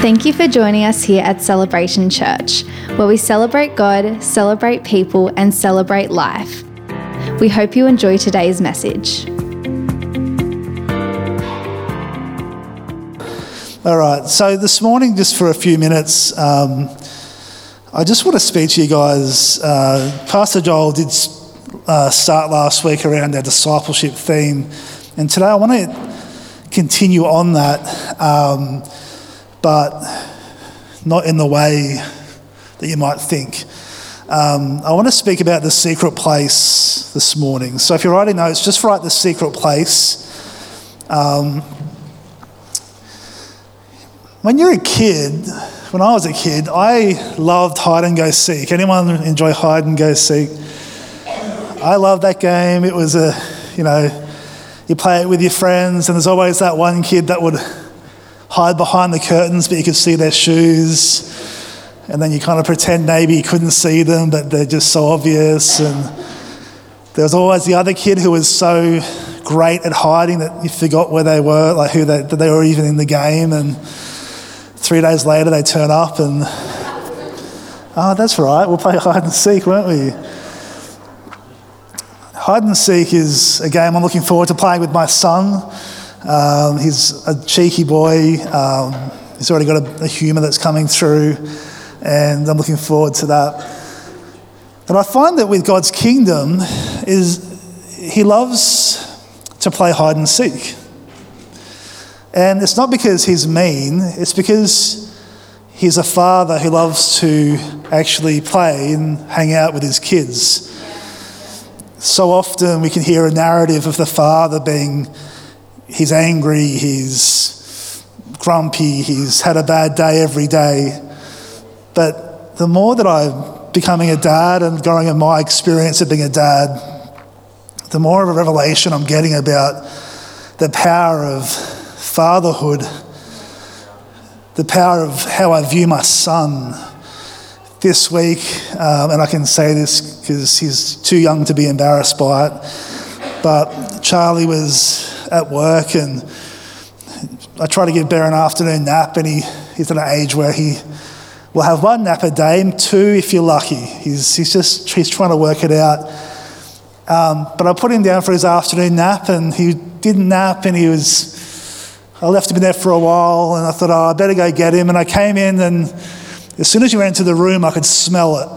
Thank you for joining us here at Celebration Church, where we celebrate God, celebrate people, and celebrate life. We hope you enjoy today's message. All right, so this morning, just for a few minutes, um, I just want to speak to you guys. Uh, Pastor Joel did uh, start last week around our discipleship theme, and today I want to continue on that. Um, but not in the way that you might think. Um, I want to speak about the secret place this morning. So if you're writing notes, just write the secret place. Um, when you're a kid, when I was a kid, I loved hide and go seek. Anyone enjoy hide and go seek? I loved that game. It was a, you know, you play it with your friends, and there's always that one kid that would hide behind the curtains, but you could see their shoes. And then you kind of pretend maybe you couldn't see them, but they're just so obvious. And there was always the other kid who was so great at hiding that you forgot where they were, like who they, that they were even in the game. And three days later, they turn up and, oh, that's right, we'll play hide and seek, won't we? Hide and seek is a game I'm looking forward to playing with my son. Um, he's a cheeky boy. Um, he's already got a, a humour that's coming through, and I'm looking forward to that. And I find that with God's kingdom is he loves to play hide and seek. And it's not because he's mean, it's because he's a father who loves to actually play and hang out with his kids. So often we can hear a narrative of the father being he's angry, he's grumpy, he's had a bad day every day. But the more that I'm becoming a dad and growing in my experience of being a dad, the more of a revelation I'm getting about the power of fatherhood, the power of how I view my son. This week, um, and I can say this because he's too young to be embarrassed by it, but Charlie was at work and I try to give Bear an afternoon nap and he, he's at an age where he will have one nap a day, two if you're lucky. He's, he's just he's trying to work it out. Um, but I put him down for his afternoon nap and he didn't nap and he was, I left him in there for a while and I thought, oh, I better go get him. And I came in and as soon as you went into the room, I could smell it.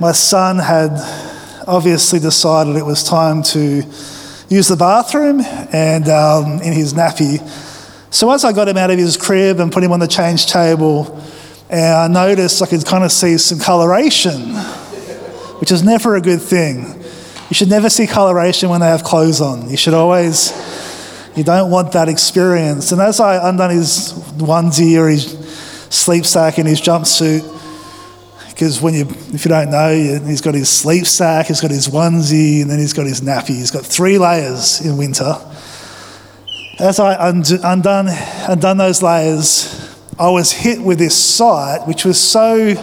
My son had obviously decided it was time to use the bathroom and um, in his nappy. So as I got him out of his crib and put him on the change table, and I noticed I could kind of see some coloration, which is never a good thing. You should never see coloration when they have clothes on. You should always, you don't want that experience. And as I undone his onesie or his sleep sack and his jumpsuit, because when you, if you don't know, he's got his sleep sack, he's got his onesie, and then he's got his nappy. He's got three layers in winter. As I undone, undone those layers, I was hit with this sight, which was so,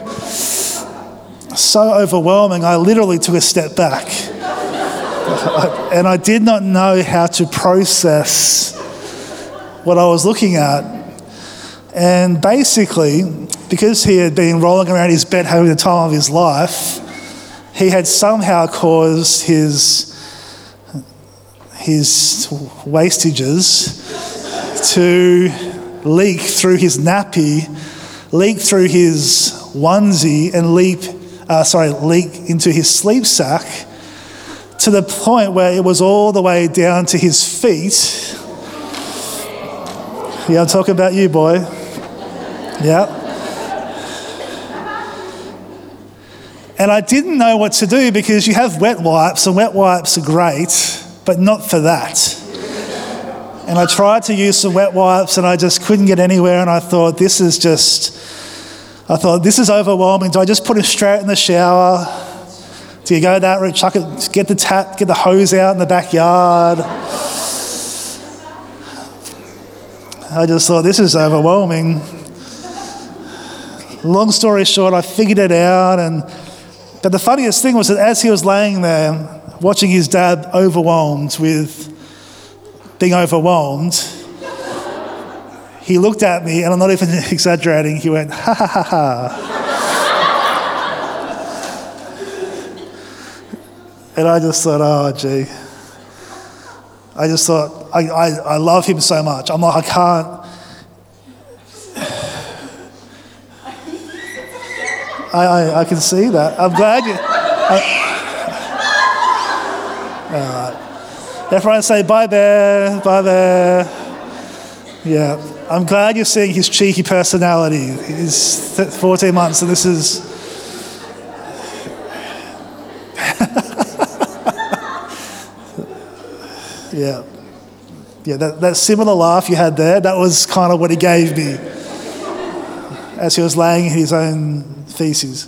so overwhelming. I literally took a step back, and I did not know how to process what I was looking at. And basically, because he had been rolling around his bed having the time of his life, he had somehow caused his, his wastages to leak through his nappy, leak through his onesie, and leap, uh, sorry, leak into his sleep sack to the point where it was all the way down to his feet. Yeah, I'm talking about you, boy. Yeah. And I didn't know what to do because you have wet wipes, and wet wipes are great, but not for that. And I tried to use some wet wipes and I just couldn't get anywhere. And I thought, this is just, I thought, this is overwhelming. Do I just put it straight in the shower? Do you go that route, chuck it, get the tap, get the hose out in the backyard? I just thought, this is overwhelming. Long story short, I figured it out and but the funniest thing was that as he was laying there, watching his dad overwhelmed with being overwhelmed, he looked at me, and I'm not even exaggerating, he went, ha ha ha ha. and I just thought, oh, gee. I just thought, I, I, I love him so much. I'm like, I can't. I, I, I can see that. I'm glad you. I, all right. Everyone say bye bear, bye bear. Yeah. I'm glad you're seeing his cheeky personality. He's 14 months, and this is. yeah. Yeah, that, that similar laugh you had there, that was kind of what he gave me as he was laying in his own feces.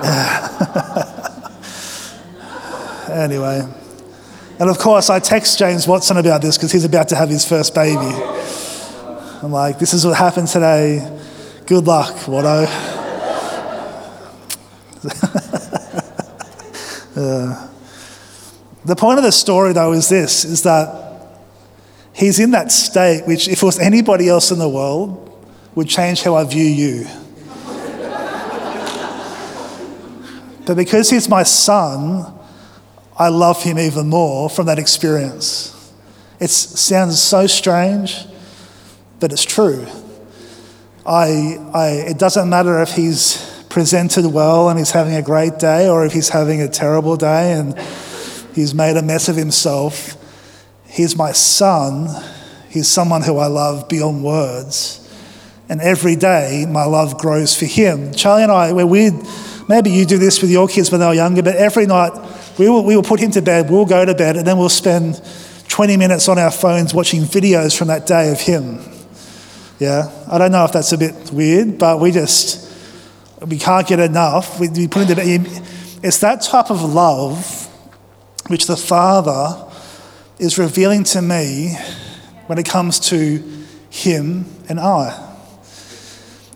anyway. And of course, I text James Watson about this because he's about to have his first baby. I'm like, this is what happened today. Good luck, Watto. uh, the point of the story, though, is this is that he's in that state which, if it was anybody else in the world, would change how I view you. But because he's my son, I love him even more from that experience. It sounds so strange, but it's true. I, I, it doesn't matter if he's presented well and he's having a great day or if he's having a terrible day and he's made a mess of himself. He's my son. He's someone who I love beyond words. And every day, my love grows for him. Charlie and I, we're weird. Maybe you do this with your kids when they were younger, but every night we will, we will put him to bed, we'll go to bed, and then we'll spend 20 minutes on our phones watching videos from that day of him. Yeah, I don't know if that's a bit weird, but we just, we can't get enough. We, we put him to bed. It's that type of love which the Father is revealing to me when it comes to him and I.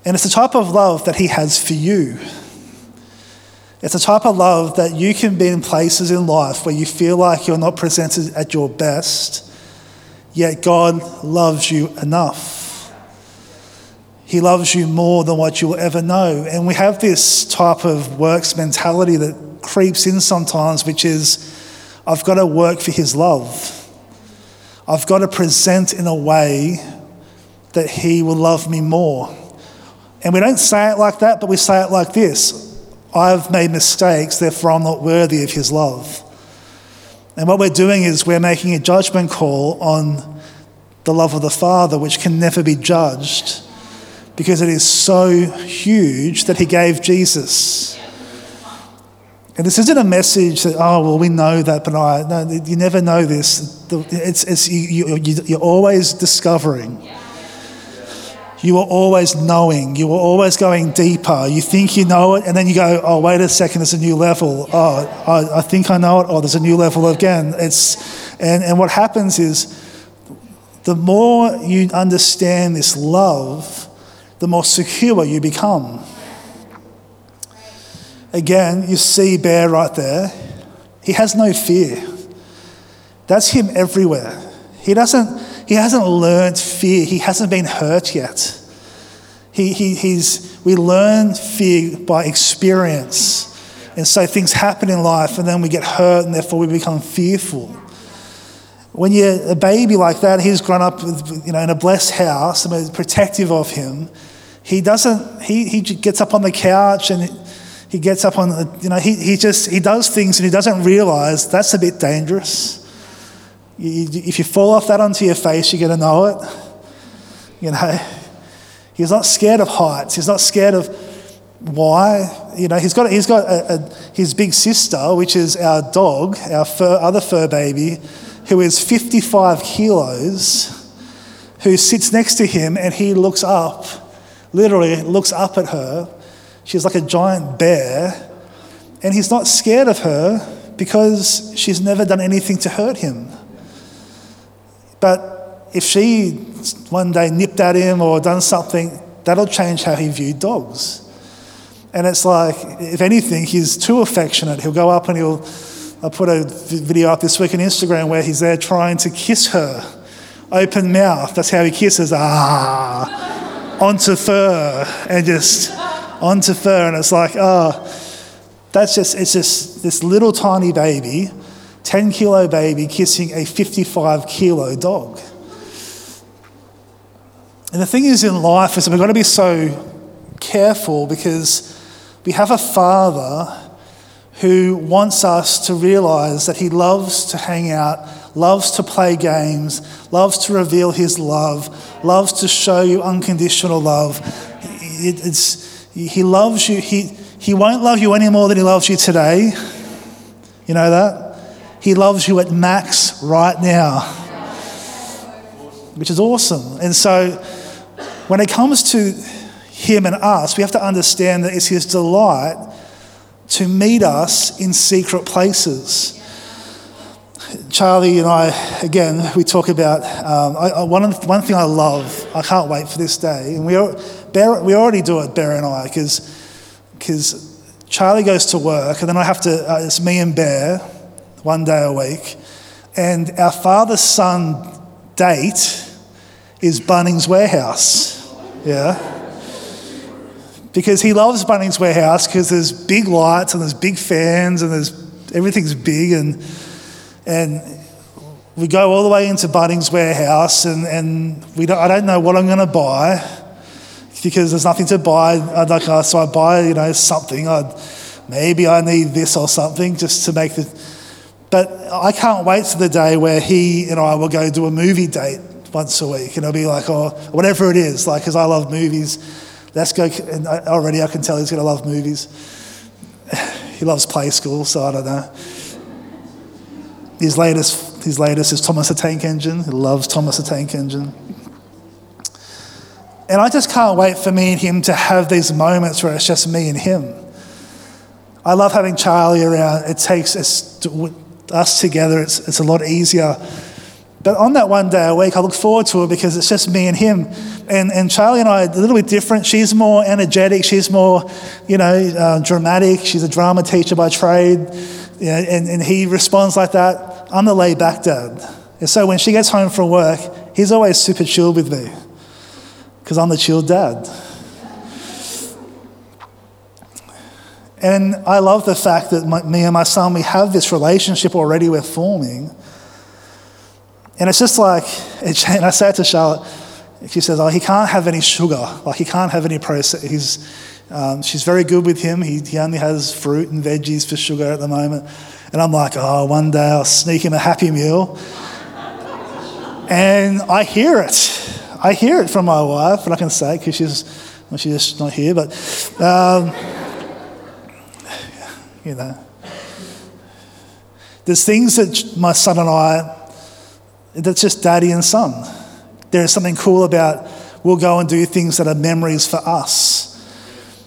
And it's the type of love that he has for you. It's a type of love that you can be in places in life where you feel like you're not presented at your best, yet God loves you enough. He loves you more than what you will ever know. And we have this type of works mentality that creeps in sometimes, which is I've got to work for His love. I've got to present in a way that He will love me more. And we don't say it like that, but we say it like this I've made mistakes, therefore I'm not worthy of his love. And what we're doing is we're making a judgment call on the love of the Father, which can never be judged because it is so huge that he gave Jesus. And this isn't a message that, oh, well, we know that, but I, no, you never know this. It's, it's, you, you, you're always discovering. You are always knowing. You are always going deeper. You think you know it, and then you go, oh, wait a second, there's a new level. Oh, I, I think I know it. Oh, there's a new level again. It's, and, and what happens is the more you understand this love, the more secure you become. Again, you see Bear right there. He has no fear. That's him everywhere. He doesn't he hasn't learned fear. He hasn't been hurt yet. He, he, he's, we learn fear by experience. And so things happen in life and then we get hurt and therefore we become fearful. When you're a baby like that, he's grown up you know, in a blessed house and protective of him. He doesn't, he, he gets up on the couch and he gets up on, you know, he, he just, he does things and he doesn't realize that's a bit dangerous. You, if you fall off that onto your face, you're going to know it. You know, he's not scared of heights. He's not scared of why. You know, he's got, he's got a, a, his big sister, which is our dog, our fur, other fur baby, who is 55 kilos, who sits next to him and he looks up, literally looks up at her. She's like a giant bear. And he's not scared of her because she's never done anything to hurt him. But if she one day nipped at him or done something, that'll change how he viewed dogs. And it's like, if anything, he's too affectionate. He'll go up and he'll, I put a video up this week on Instagram where he's there trying to kiss her open mouth. That's how he kisses. Ah, onto fur and just onto fur. And it's like, oh, that's just, it's just this little tiny baby, 10 kilo baby kissing a 55 kilo dog. And the thing is in life is we've got to be so careful because we have a father who wants us to realize that he loves to hang out, loves to play games, loves to reveal his love, loves to show you unconditional love. It, it's, he loves you. He, he won't love you any more than he loves you today. You know that? He loves you at max right now, which is awesome. And so when it comes to him and us, we have to understand that it's his delight to meet us in secret places. Charlie and I, again, we talk about um, I, I, one, one thing I love, I can't wait for this day, and we, Bear, we already do it, Bear and I, because Charlie goes to work, and then I have to, uh, it's me and Bear one day a week, and our father son date is Bunnings Warehouse. Yeah? because he loves Bunnings Warehouse because there's big lights and there's big fans and there's everything's big and and we go all the way into Bunnings Warehouse and, and we don't, I don't know what I'm going to buy because there's nothing to buy. I'd like, uh, so I buy, you know, something. I'd, maybe I need this or something just to make the. But I can't wait to the day where he and I will go do a movie date once a week, and it'll be like, oh, whatever it is, like, because I love movies Let's go. And already I can tell he's going to love movies. he loves play school, so I don't know. His latest, his latest is Thomas the Tank Engine. He loves Thomas the Tank Engine. And I just can't wait for me and him to have these moments where it's just me and him. I love having Charlie around. It takes us, us together, it's, it's a lot easier but on that one day a week, I look forward to it because it's just me and him. And, and Charlie and I are a little bit different. She's more energetic. She's more, you know, uh, dramatic. She's a drama teacher by trade. Know, and, and he responds like that. I'm the laid back dad. And so when she gets home from work, he's always super chill with me because I'm the chill dad. And I love the fact that my, me and my son, we have this relationship already we're forming and it's just like, it, and I say to Charlotte, she says, oh, he can't have any sugar. Like, he can't have any process. He's, um, she's very good with him. He, he only has fruit and veggies for sugar at the moment. And I'm like, oh, one day I'll sneak him a Happy Meal. and I hear it. I hear it from my wife, and I can say it because she's, well, she's not here, but, um, you know. There's things that my son and I that's just daddy and son. There is something cool about we'll go and do things that are memories for us.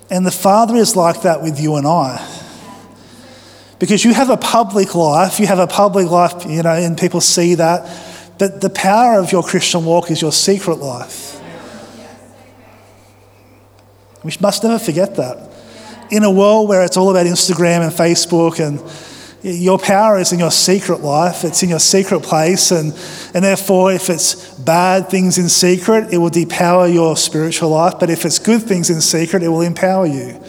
And the Father is like that with you and I. Because you have a public life, you have a public life, you know, and people see that. But the power of your Christian walk is your secret life. We must never forget that. In a world where it's all about Instagram and Facebook and your power is in your secret life, it's in your secret place, and, and therefore, if it's bad things in secret, it will depower your spiritual life. But if it's good things in secret, it will empower you.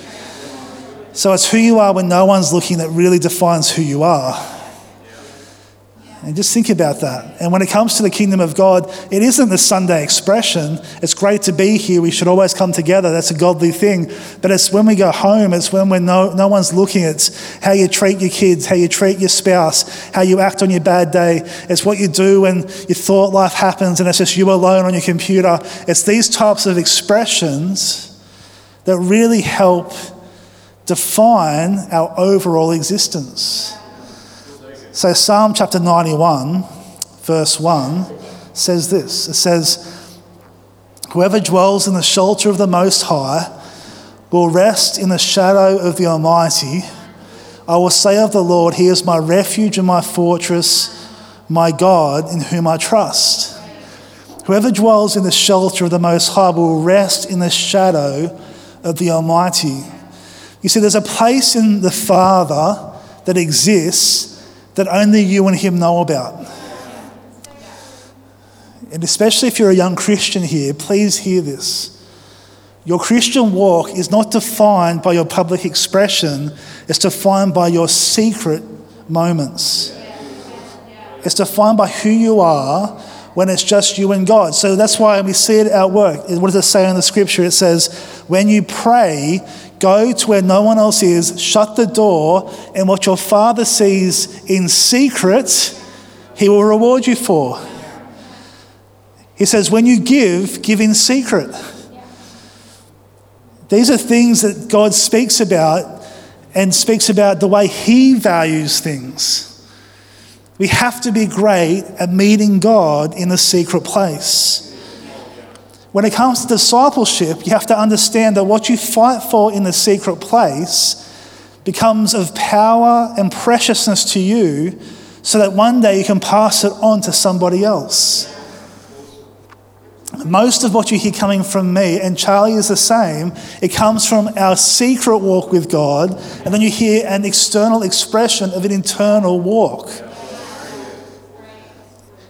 So it's who you are when no one's looking that really defines who you are. And just think about that. And when it comes to the kingdom of God, it isn't the Sunday expression. It's great to be here. We should always come together. That's a godly thing. But it's when we go home, it's when we're no, no one's looking. It's how you treat your kids, how you treat your spouse, how you act on your bad day. It's what you do when your thought life happens and it's just you alone on your computer. It's these types of expressions that really help define our overall existence. So, Psalm chapter 91, verse 1 says this it says, Whoever dwells in the shelter of the Most High will rest in the shadow of the Almighty. I will say of the Lord, He is my refuge and my fortress, my God in whom I trust. Whoever dwells in the shelter of the Most High will rest in the shadow of the Almighty. You see, there's a place in the Father that exists that only you and Him know about. And especially if you're a young Christian here, please hear this. Your Christian walk is not defined by your public expression, it's defined by your secret moments. It's defined by who you are when it's just you and God. So that's why we see it at work. What does it say in the scripture? It says, when you pray, go to where no one else is, shut the door, and what your Father sees in secret, He will reward you for. He says, when you give, give in secret. These are things that God speaks about and speaks about the way He values things. We have to be great at meeting God in the secret place. When it comes to discipleship, you have to understand that what you fight for in the secret place becomes of power and preciousness to you so that one day you can pass it on to somebody else. Most of what you hear coming from me, and Charlie is the same, it comes from our secret walk with God, and then you hear an external expression of an internal walk.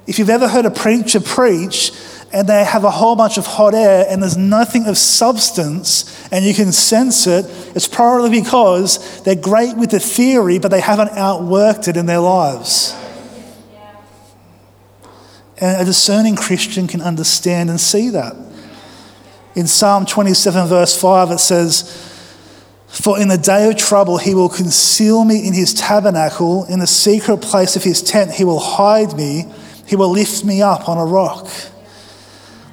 If you've ever heard a preacher preach and they have a whole bunch of hot air and there's nothing of substance and you can sense it, it's probably because they're great with the theory, but they haven't outworked it in their lives. And a discerning Christian can understand and see that. In Psalm 27, verse 5, it says, For in the day of trouble he will conceal me in his tabernacle, in the secret place of his tent he will hide me, he will lift me up on a rock.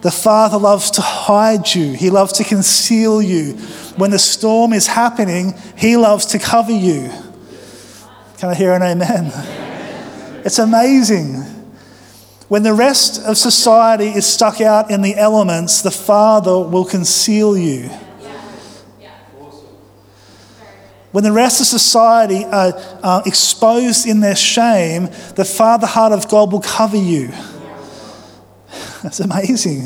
The Father loves to hide you, He loves to conceal you. When the storm is happening, He loves to cover you. Can I hear an amen? It's amazing. When the rest of society is stuck out in the elements, the Father will conceal you. When the rest of society are, are exposed in their shame, the Father heart of God will cover you. That's amazing.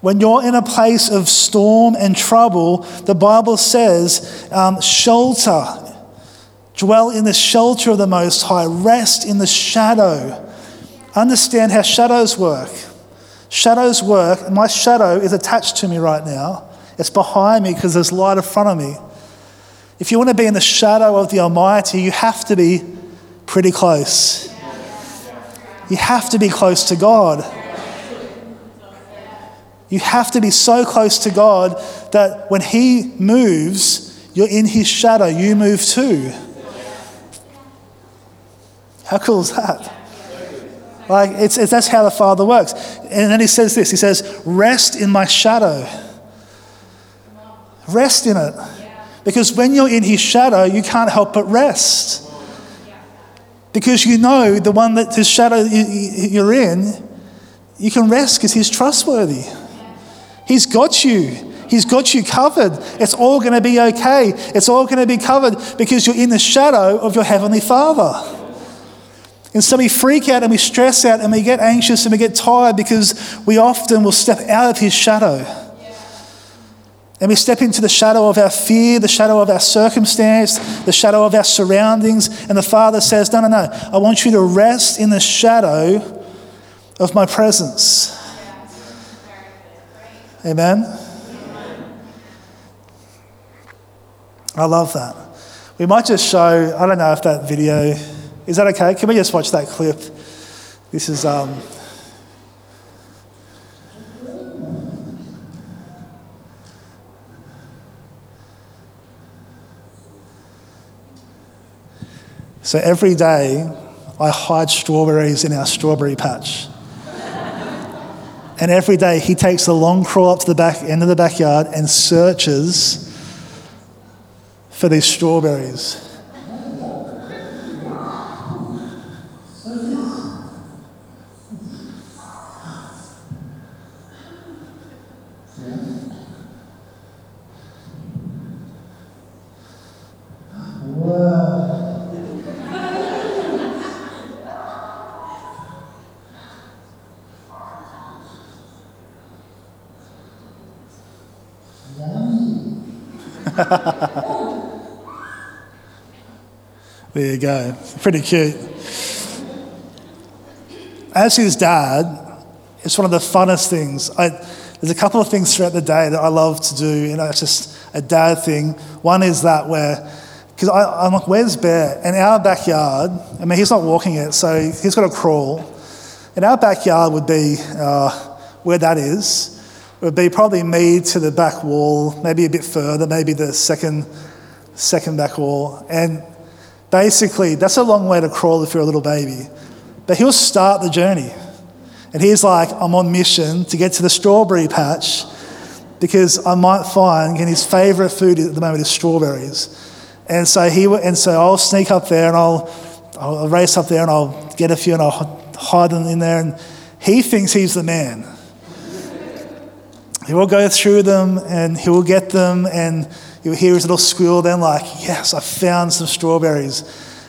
When you're in a place of storm and trouble, the Bible says, um, shelter, dwell in the shelter of the Most High, rest in the shadow Understand how shadows work. Shadows work, and my shadow is attached to me right now. It's behind me because there's light in front of me. If you want to be in the shadow of the Almighty, you have to be pretty close. You have to be close to God. You have to be so close to God that when He moves, you're in His shadow, you move too. How cool is that? Like, it's, it's, that's how the Father works. And then he says this He says, Rest in my shadow. Rest in it. Because when you're in his shadow, you can't help but rest. Because you know the one that his shadow you're in, you can rest because he's trustworthy. He's got you. He's got you covered. It's all going to be okay. It's all going to be covered because you're in the shadow of your Heavenly Father. And so we freak out and we stress out and we get anxious and we get tired because we often will step out of his shadow. And we step into the shadow of our fear, the shadow of our circumstance, the shadow of our surroundings. And the Father says, No, no, no. I want you to rest in the shadow of my presence. Amen? I love that. We might just show, I don't know if that video is that okay? Can we just watch that clip? This is. Um, so every day I hide strawberries in our strawberry patch. and every day he takes a long crawl up to the back end of the backyard and searches for these strawberries. There you go. Pretty cute. as his dad, it's one of the funnest things. I, there's a couple of things throughout the day that I love to do, you know, it's just a dad thing. One is that where, because I'm like, where's Bear? In our backyard, I mean, he's not walking it, so he's got to crawl. In our backyard would be uh, where that is. It would be probably me to the back wall, maybe a bit further, maybe the second, second back wall. And basically, that's a long way to crawl if you're a little baby. But he'll start the journey. And he's like, I'm on mission to get to the strawberry patch because I might find, and his favourite food at the moment is strawberries. And so, he, and so I'll sneak up there and I'll, I'll race up there and I'll get a few and I'll hide them in there. And he thinks he's the man. He will go through them and he will get them and you'll hear his little squeal then like, yes, I found some strawberries.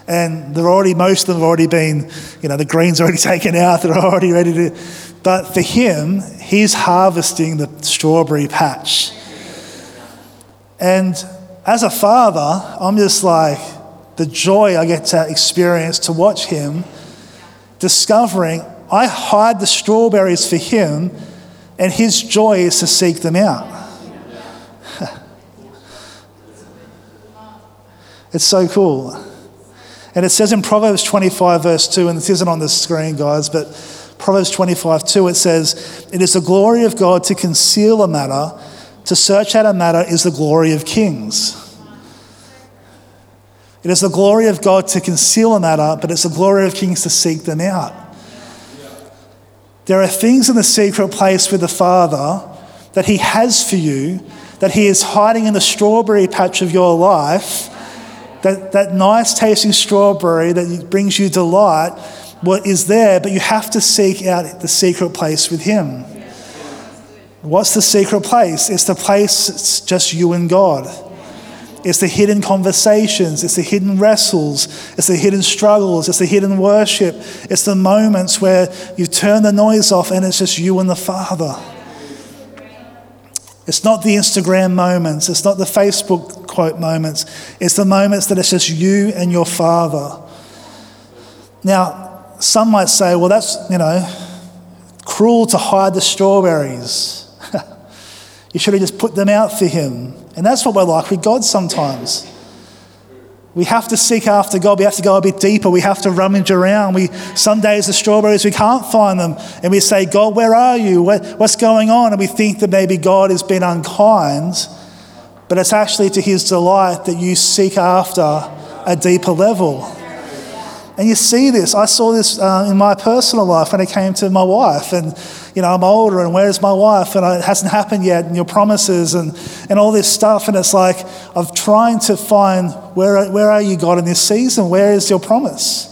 And they're already most of them have already been you know the green's already taken out they're already ready to but for him he's harvesting the strawberry patch. And as a father i'm just like the joy i get to experience to watch him discovering i hide the strawberries for him and his joy is to seek them out it's so cool and it says in Proverbs 25, verse 2, and this isn't on the screen, guys, but Proverbs 25, 2, it says, It is the glory of God to conceal a matter, to search out a matter is the glory of kings. It is the glory of God to conceal a matter, but it's the glory of kings to seek them out. There are things in the secret place with the Father that He has for you, that He is hiding in the strawberry patch of your life that, that nice tasting strawberry that brings you delight what is there, but you have to seek out the secret place with Him. What's the secret place? It's the place it's just you and God. It's the hidden conversations, it's the hidden wrestles, it's the hidden struggles, it's the hidden worship, it's the moments where you turn the noise off and it's just you and the Father. It's not the Instagram moments, it's not the Facebook quote moments, it's the moments that it's just you and your Father. Now, some might say, well, that's, you know, cruel to hide the strawberries. you should have just put them out for Him. And that's what we're like with God sometimes. We have to seek after God. We have to go a bit deeper. We have to rummage around. We, some days the strawberries, we can't find them. And we say, God, where are you? What, what's going on? And we think that maybe God has been unkind. But it's actually to his delight that you seek after a deeper level. And you see this. I saw this uh, in my personal life when it came to my wife. And, you know, I'm older and where's my wife? And it hasn't happened yet. And your promises and, and all this stuff. And it's like, I'm trying to find where, where are you, God, in this season? Where is your promise?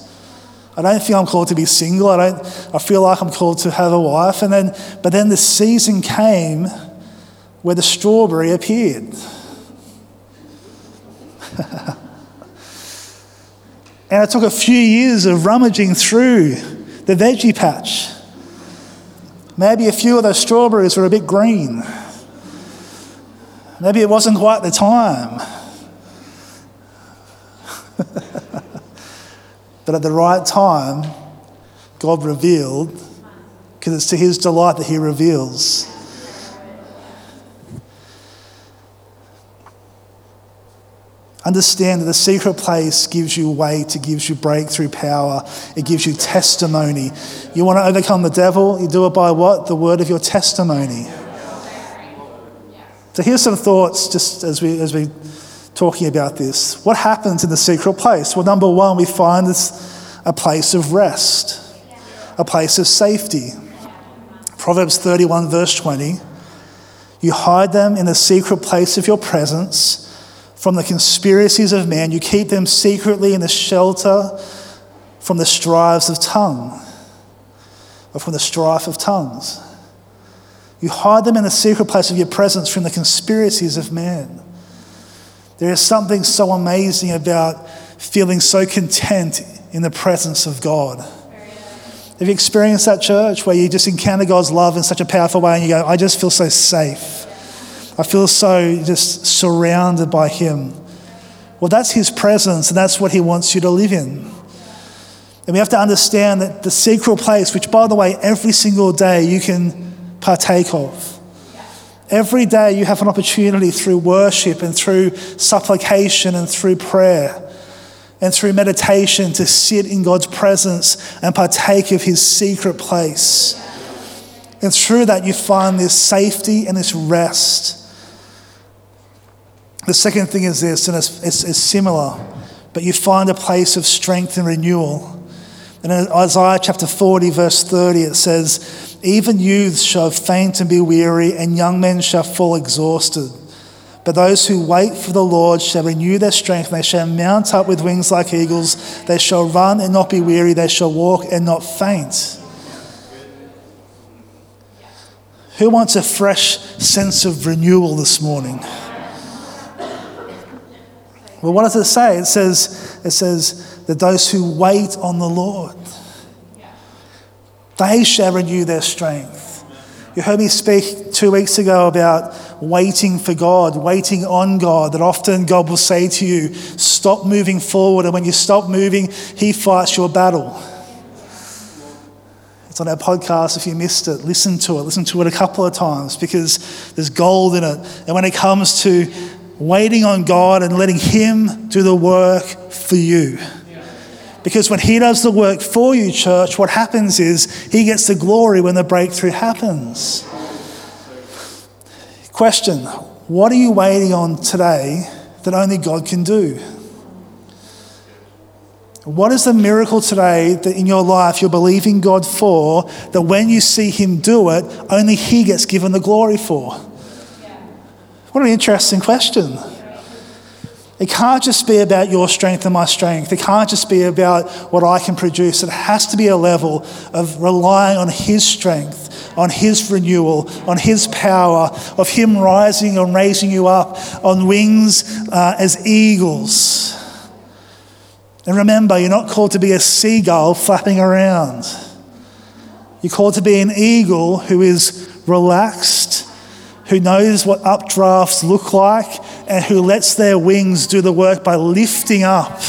I don't feel I'm called to be single. I don't, I feel like I'm called to have a wife. And then, but then the season came where the strawberry appeared. And it took a few years of rummaging through the veggie patch. Maybe a few of those strawberries were a bit green. Maybe it wasn't quite the time. but at the right time, God revealed, because it's to his delight that he reveals. Understand that the secret place gives you weight, it gives you breakthrough power, it gives you testimony. You want to overcome the devil? You do it by what? The word of your testimony. So here's some thoughts just as we as we talking about this. What happens in the secret place? Well, number one, we find this a place of rest, a place of safety. Proverbs 31, verse 20. You hide them in the secret place of your presence from the conspiracies of man. You keep them secretly in the shelter from the strives of tongue, or from the strife of tongues. You hide them in the secret place of your presence from the conspiracies of man. There is something so amazing about feeling so content in the presence of God. Have you experienced that church where you just encounter God's love in such a powerful way and you go, I just feel so safe? I feel so just surrounded by Him. Well, that's His presence, and that's what He wants you to live in. And we have to understand that the secret place, which by the way, every single day you can partake of. Every day you have an opportunity through worship and through supplication and through prayer and through meditation to sit in God's presence and partake of his secret place. And through that, you find this safety and this rest. The second thing is this, and it's, it's, it's similar, but you find a place of strength and renewal. And in Isaiah chapter 40, verse 30, it says, Even youths shall faint and be weary, and young men shall fall exhausted. But those who wait for the Lord shall renew their strength, they shall mount up with wings like eagles. They shall run and not be weary, they shall walk and not faint. Who wants a fresh sense of renewal this morning? Well, what does it say? It says, it says that those who wait on the Lord, they shall renew their strength. You heard me speak two weeks ago about waiting for God, waiting on God, that often God will say to you, stop moving forward. And when you stop moving, He fights your battle. It's on our podcast. If you missed it, listen to it. Listen to it a couple of times because there's gold in it. And when it comes to waiting on God and letting Him do the work for you. Because when He does the work for you, church, what happens is He gets the glory when the breakthrough happens. Question What are you waiting on today that only God can do? What is the miracle today that in your life you're believing God for, that when you see Him do it, only He gets given the glory for? What an interesting question. It can't just be about your strength and my strength. It can't just be about what I can produce. It has to be a level of relying on His strength, on His renewal, on His power, of Him rising and raising you up on wings uh, as eagles. And remember, you're not called to be a seagull flapping around. You're called to be an eagle who is relaxed, who knows what updrafts look like, and who lets their wings do the work by lifting up.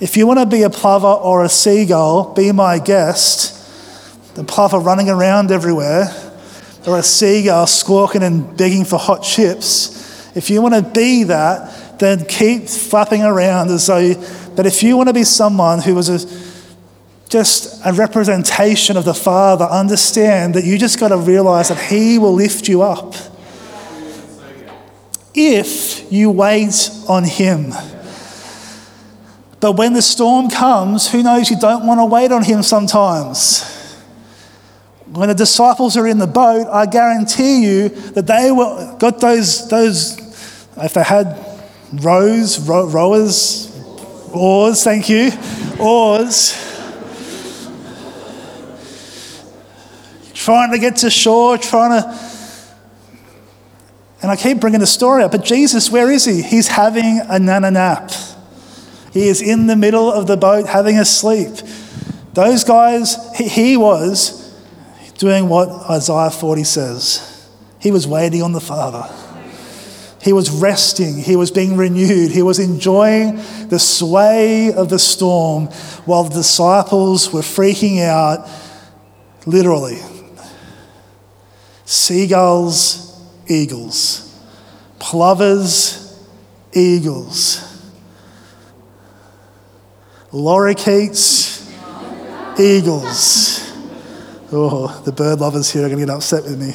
If you want to be a plover or a seagull, be my guest. The plover running around everywhere, or a seagull squawking and begging for hot chips. If you want to be that, then keep flapping around as though. But if you want to be someone who was a, just a representation of the Father, understand that you just got to realize that He will lift you up if you wait on Him. But when the storm comes, who knows, you don't want to wait on Him sometimes. When the disciples are in the boat, I guarantee you that they were, got those, those if they had rows, row, rowers, oars, thank you, oars. Trying to get to shore, trying to. And I keep bringing the story up, but Jesus, where is he? He's having a nana nap. He is in the middle of the boat having a sleep. Those guys, he, was doing what Isaiah 40 says. He was waiting on the Father. He was resting. He was being renewed. He was enjoying the sway of the storm while the disciples were freaking out, literally. Seagulls, eagles. Plovers, eagles. Lorikeets, eagles. Oh, the bird lovers here are going to get upset with me.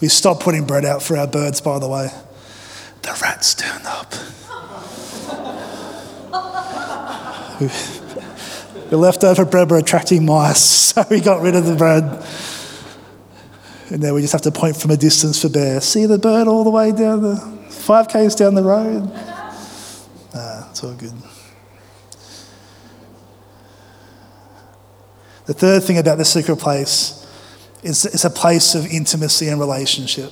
We stopped putting bread out for our birds, by the way. The rats turned up. the leftover bread were attracting mice, so we got rid of the bread. And then we just have to point from a distance for bear. See the bird all the way down the five k's down the road. Ah, it's all good. The third thing about the secret place is it's a place of intimacy and relationship.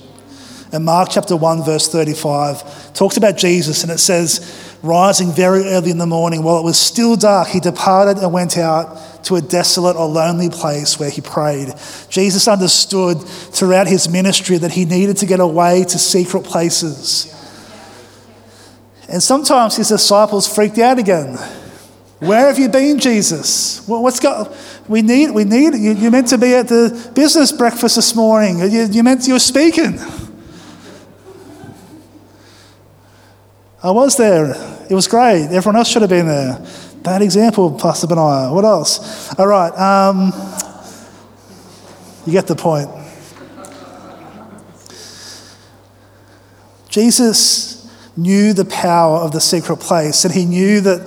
And Mark chapter 1, verse 35 talks about Jesus, and it says, Rising very early in the morning, while it was still dark, he departed and went out to a desolate or lonely place where he prayed. Jesus understood throughout his ministry that he needed to get away to secret places. And sometimes his disciples freaked out again. Where have you been, Jesus? What's got? We need. We need. You, you're meant to be at the business breakfast this morning. You meant you were speaking. I was there. It was great. Everyone else should have been there. Bad example, Pastor Benaiah. What else? All right. Um, you get the point. Jesus knew the power of the secret place, and he knew that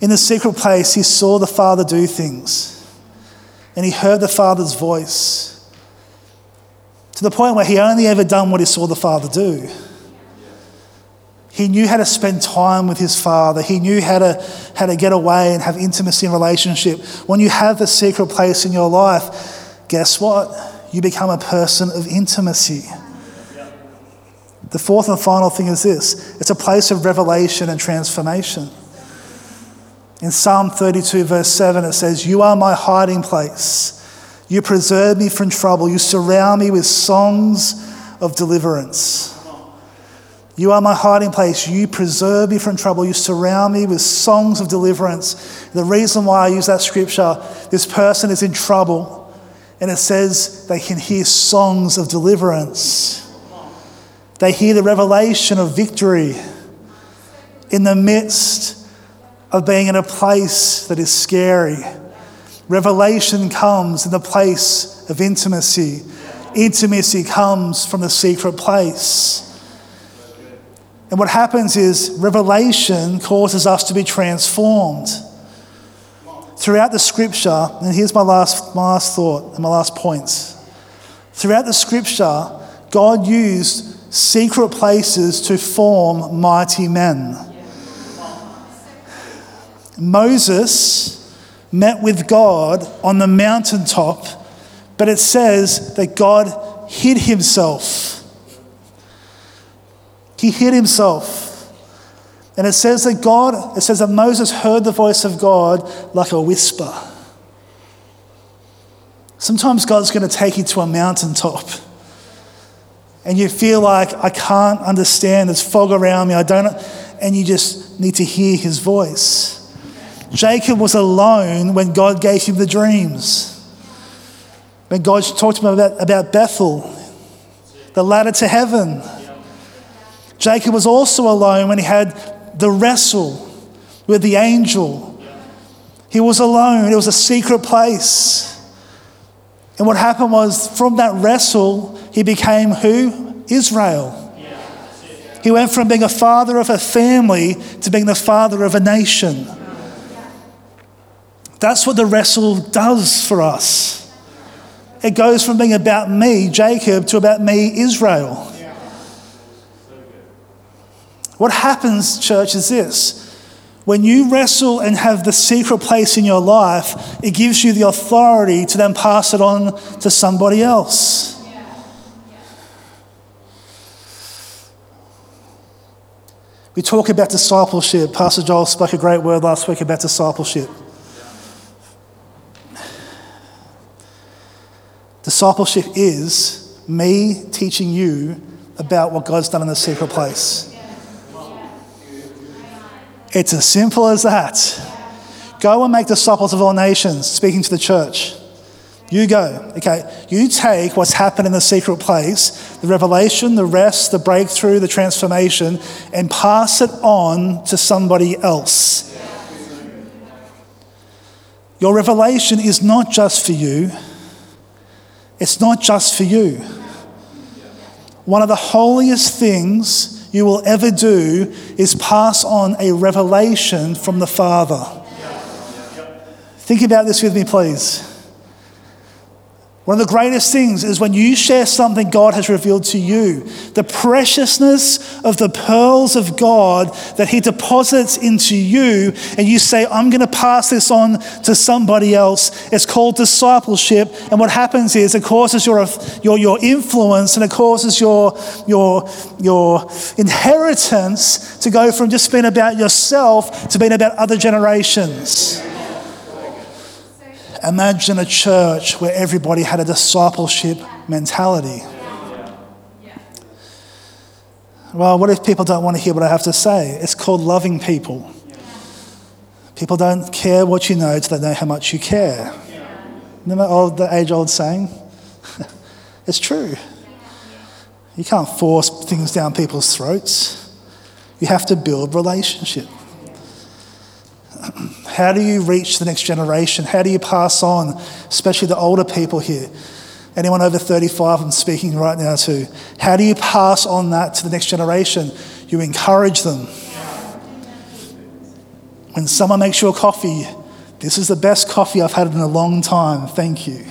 in the secret place he saw the Father do things, and he heard the Father's voice to the point where he only ever done what he saw the Father do. He knew how to spend time with his father. He knew how to, how to get away and have intimacy and relationship. When you have the secret place in your life, guess what? You become a person of intimacy. The fourth and final thing is this it's a place of revelation and transformation. In Psalm 32, verse 7, it says, You are my hiding place. You preserve me from trouble. You surround me with songs of deliverance. You are my hiding place. You preserve me from trouble. You surround me with songs of deliverance. The reason why I use that scripture, this person is in trouble, and it says they can hear songs of deliverance. They hear the revelation of victory in the midst of being in a place that is scary. Revelation comes in the place of intimacy. Intimacy comes from the secret place. And what happens is revelation causes us to be transformed. Throughout the scripture, and here's my last, my last thought and my last points. Throughout the scripture, God used secret places to form mighty men. Moses met with God on the mountaintop, but it says that God hid himself he hid himself. And it says that God, it says that Moses heard the voice of God like a whisper. Sometimes God's going to take you to a mountaintop and you feel like, I can't understand, there's fog around me, I don't, and you just need to hear his voice. Jacob was alone when God gave him the dreams. When God talked to him about, about Bethel, the ladder to heaven. Jacob was also alone when he had the wrestle with the angel. He was alone, it was a secret place. And what happened was from that wrestle, he became who? Israel. He went from being a father of a family to being the father of a nation. That's what the wrestle does for us. It goes from being about me, Jacob, to about me, Israel. What happens, church, is this. When you wrestle and have the secret place in your life, it gives you the authority to then pass it on to somebody else. We talk about discipleship. Pastor Joel spoke a great word last week about discipleship. Discipleship is me teaching you about what God's done in the secret place. It's as simple as that. Go and make disciples of all nations, speaking to the church. You go, okay? You take what's happened in the secret place, the revelation, the rest, the breakthrough, the transformation, and pass it on to somebody else. Your revelation is not just for you, it's not just for you. One of the holiest things you will ever do is pass on a revelation from the Father. Think about this with me, please. One of the greatest things is when you share something God has revealed to you, the preciousness of the pearls of God that He deposits into you, and you say, I'm going to pass this on to somebody else. It's called discipleship. And what happens is it causes your, your, your influence and it causes your, your, your inheritance to go from just being about yourself to being about other generations. Imagine a church where everybody had a discipleship mentality. Well, what if people don't want to hear what I have to say? It's called loving people. People don't care what you know till they know how much you care. Remember old, the age old saying? it's true. You can't force things down people's throats. You have to build relationship. How do you reach the next generation? How do you pass on, especially the older people here? Anyone over 35, I'm speaking right now to. How do you pass on that to the next generation? You encourage them. When someone makes you a coffee, this is the best coffee I've had in a long time. Thank you.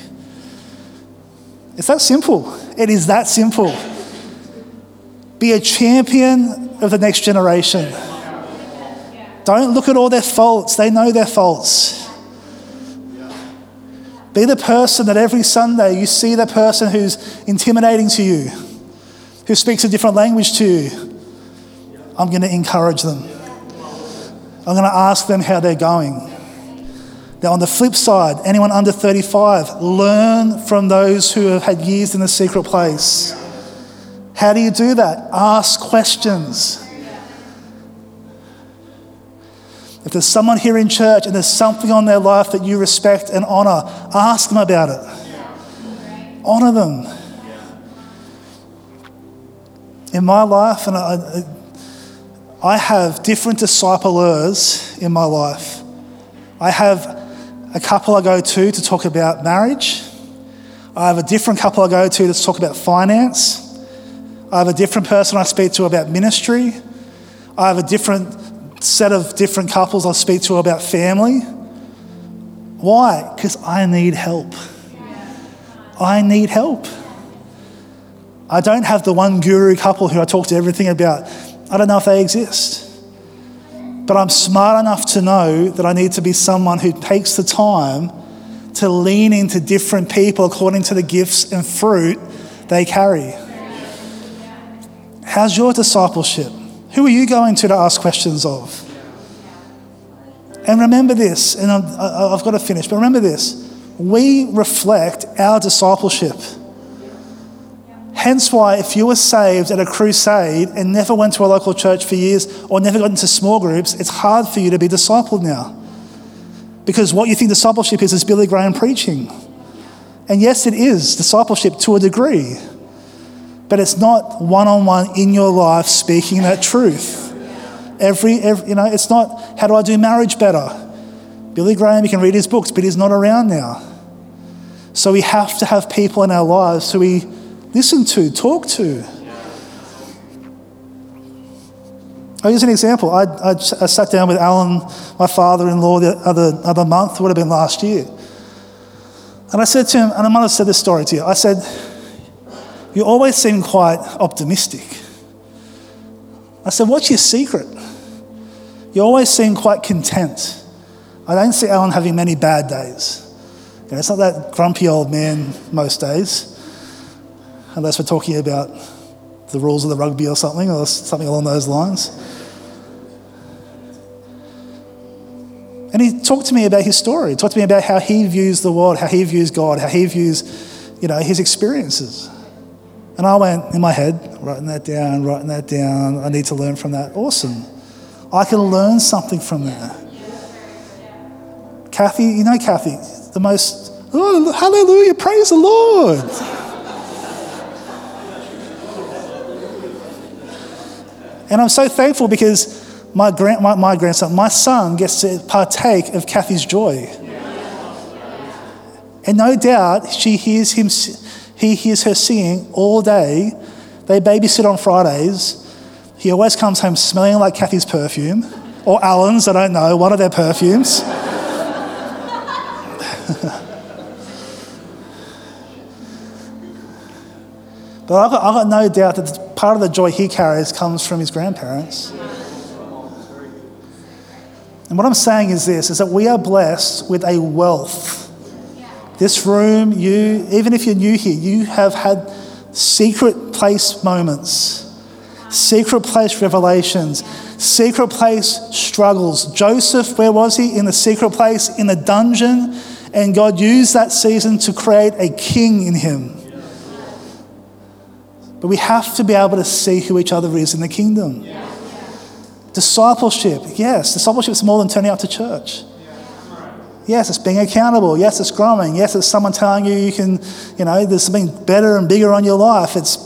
It's that simple. It is that simple. Be a champion of the next generation. Don't look at all their faults, they know their faults. Be the person that every Sunday you see the person who's intimidating to you, who speaks a different language to you. I'm going to encourage them. I'm going to ask them how they're going. Now, on the flip side, anyone under 35, learn from those who have had years in the secret place. How do you do that? Ask questions. If there's someone here in church and there's something on their life that you respect and honor, ask them about it. Honor them. In my life, and I, I have different disciplers in my life. I have a couple I go to to talk about marriage. I have a different couple I go to to talk about finance. I have a different person I speak to about ministry. I have a different set of different couples I speak to about family. Why? Because I need help. I need help. I don't have the one guru couple who I talk to everything about. I don't know if they exist. But I'm smart enough to know that I need to be someone who takes the time to lean into different people according to the gifts and fruit they carry. How's your discipleship? Who are you going to to ask questions of? And remember this, and i have got to finish, but remember this we reflect our discipleship. Hence, why if you were saved at a crusade and never went to a local church for years or never got into small groups, it's hard for you to be discipled now. Because what you think discipleship is is Billy Graham preaching. And yes, it is discipleship to a degree but it's not one on one in your life speaking that truth. Every, every, you know, it's not how do I do marriage better? Billy Graham, you can read his books, but he's not around now. So we have to have people in our lives who we listen to, talk to. I'll use an example. I, I, I sat down with Alan, my father in law, the other, other month, would have been last year. And I said to him, and I might have said this story to you. I said, you always seem quite optimistic. I said, What's your secret? You always seem quite content. I don't see Alan having many bad days. You know, it's not that grumpy old man most days, unless we're talking about the rules of the rugby or something, or something along those lines. And he talked to me about his story. He talked to me about how he views the world, how he views God, how he views, you know, his experiences. And I went in my head, writing that down, writing that down. I need to learn from that. Awesome. I can learn something from that. Kathy, you know Kathy, the most, oh, hallelujah, praise the Lord. and I'm so thankful because my, grand, my, my grandson, my son, gets to partake of Kathy's joy. And no doubt she hears him he hears her singing all day. They babysit on Fridays. He always comes home smelling like Kathy's perfume, or Alan's, I don't know, one of their perfumes. but I've got, I've got no doubt that part of the joy he carries comes from his grandparents. And what I'm saying is this is that we are blessed with a wealth this room, you, even if you're new here, you have had secret place moments, secret place revelations, secret place struggles. Joseph, where was he? In the secret place, in the dungeon. And God used that season to create a king in him. But we have to be able to see who each other is in the kingdom. Discipleship, yes, discipleship is more than turning up to church. Yes, it's being accountable. Yes, it's growing. Yes, it's someone telling you you can, you know, there's something better and bigger on your life. It's,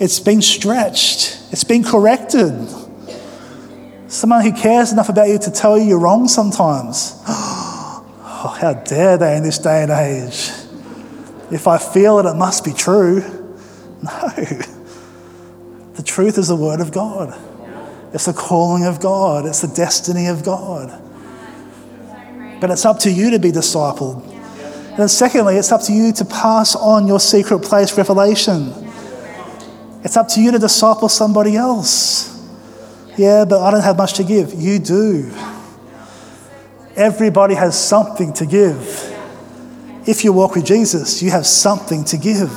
it's been stretched, it's been corrected. Someone who cares enough about you to tell you you're wrong sometimes. Oh, how dare they in this day and age? If I feel it, it must be true. No. The truth is the Word of God, it's the calling of God, it's the destiny of God. But it's up to you to be discipled. And then, secondly, it's up to you to pass on your secret place revelation. It's up to you to disciple somebody else. Yeah, but I don't have much to give. You do. Everybody has something to give. If you walk with Jesus, you have something to give.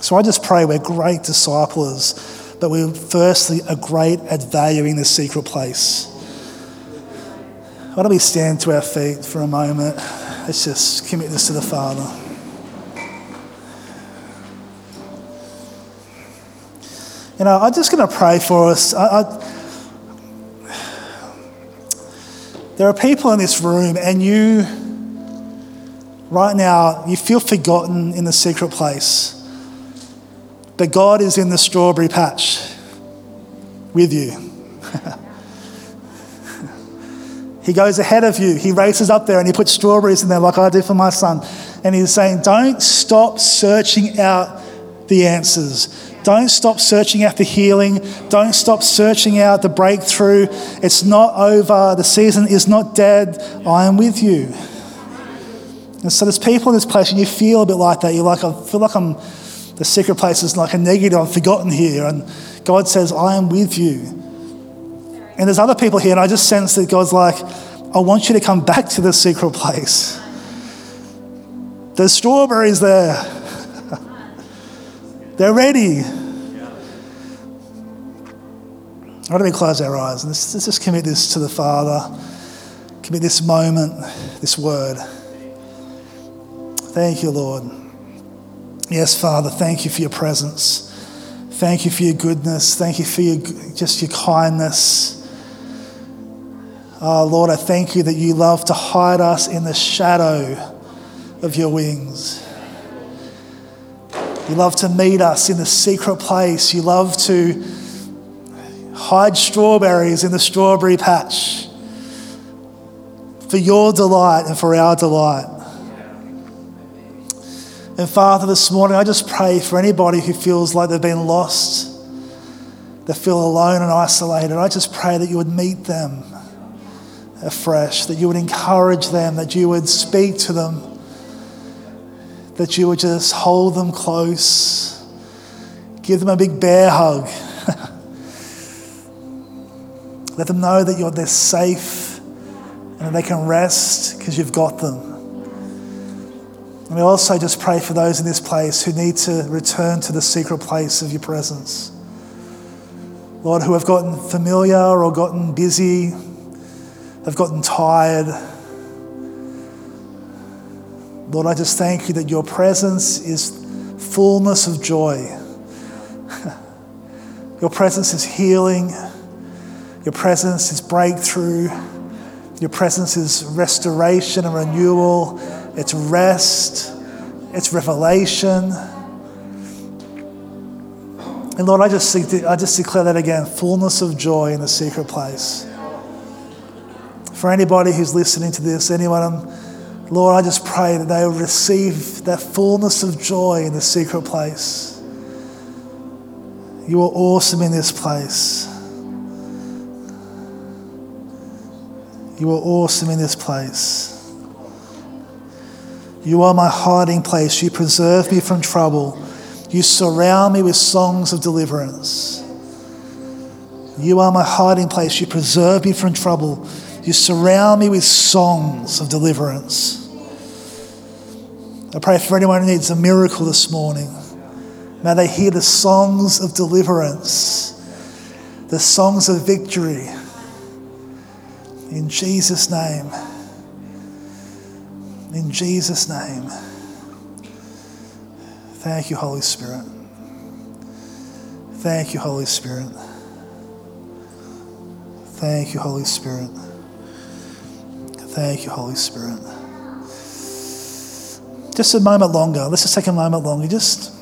So I just pray we're great disciples, but we firstly are great at valuing the secret place. Why don't we stand to our feet for a moment? Let's just commit this to the Father. You know, I'm just going to pray for us. I, I, there are people in this room, and you, right now, you feel forgotten in the secret place. But God is in the strawberry patch with you. he goes ahead of you. He races up there and he puts strawberries in there, like I did for my son. And he's saying, Don't stop searching out the answers. Don't stop searching out the healing. Don't stop searching out the breakthrough. It's not over. The season is not dead. I am with you. And so there's people in this place, and you feel a bit like that. You're like, I feel like I'm, the secret place is like a negative. I'm forgotten here. And God says, I am with you. And there's other people here, and I just sense that God's like, I want you to come back to the secret place. There's strawberries there. They're ready. Why don't we close our eyes and let's, let's just commit this to the Father, commit this moment, this word. Thank you, Lord. Yes, Father, thank you for your presence. Thank you for your goodness. Thank you for your, just your kindness. Oh, Lord, I thank you that you love to hide us in the shadow of your wings. You love to meet us in the secret place. You love to hide strawberries in the strawberry patch for your delight and for our delight. And Father, this morning I just pray for anybody who feels like they've been lost, they feel alone and isolated. I just pray that you would meet them afresh, that you would encourage them, that you would speak to them that you would just hold them close, give them a big bear hug. Let them know that you're they're safe and that they can rest because you've got them. And we also just pray for those in this place who need to return to the secret place of your presence. Lord, who have gotten familiar or gotten busy, have gotten tired Lord, I just thank you that your presence is fullness of joy. your presence is healing. Your presence is breakthrough. Your presence is restoration and renewal. It's rest. It's revelation. And Lord, I just, I just declare that again fullness of joy in the secret place. For anybody who's listening to this, anyone um, Lord, I just pray that they will receive that fullness of joy in the secret place. You are awesome in this place. You are awesome in this place. You are my hiding place. You preserve me from trouble. You surround me with songs of deliverance. You are my hiding place. You preserve me from trouble. You surround me with songs of deliverance. I pray for anyone who needs a miracle this morning. May they hear the songs of deliverance, the songs of victory. In Jesus' name. In Jesus' name. Thank you, Holy Spirit. Thank you, Holy Spirit. Thank you, Holy Spirit. Thank you, Holy Spirit. Just a moment longer. Let's just take a moment longer. Just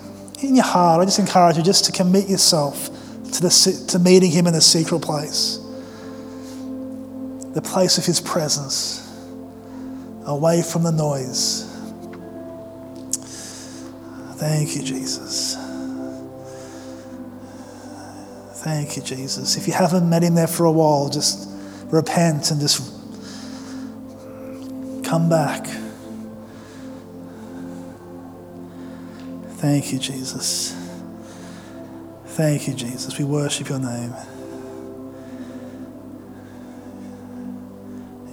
in your heart, I just encourage you just to commit yourself to, the, to meeting Him in the secret place, the place of His presence, away from the noise. Thank you, Jesus. Thank you, Jesus. If you haven't met Him there for a while, just repent and just come back. Thank you, Jesus. Thank you, Jesus. We worship your name.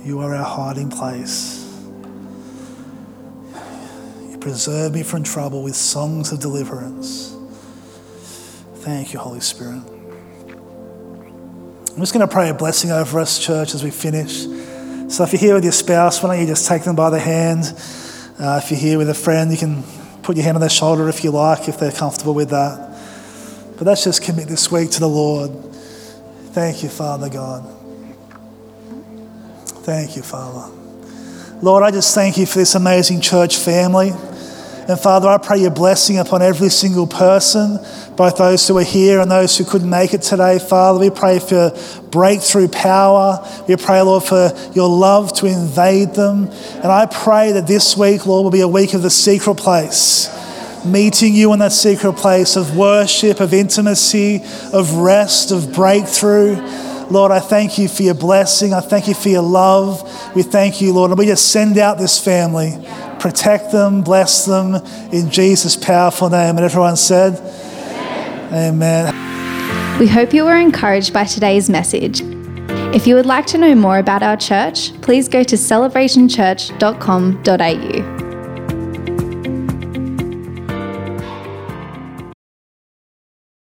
You are our hiding place. Preserve me from trouble with songs of deliverance. Thank you, Holy Spirit. I'm just going to pray a blessing over us, church, as we finish. So if you're here with your spouse, why don't you just take them by the hand? Uh, if you're here with a friend, you can put your hand on their shoulder if you like, if they're comfortable with that. But let's just commit this week to the Lord. Thank you, Father God. Thank you, Father. Lord, I just thank you for this amazing church family. And Father, I pray your blessing upon every single person, both those who are here and those who couldn't make it today. Father, we pray for breakthrough power. We pray, Lord, for your love to invade them. And I pray that this week, Lord, will be a week of the secret place. Meeting you in that secret place of worship, of intimacy, of rest, of breakthrough. Lord, I thank you for your blessing. I thank you for your love. We thank you, Lord. And we just send out this family protect them, bless them in Jesus' powerful name. And everyone said, Amen. Amen. We hope you were encouraged by today's message. If you would like to know more about our church, please go to celebrationchurch.com.au.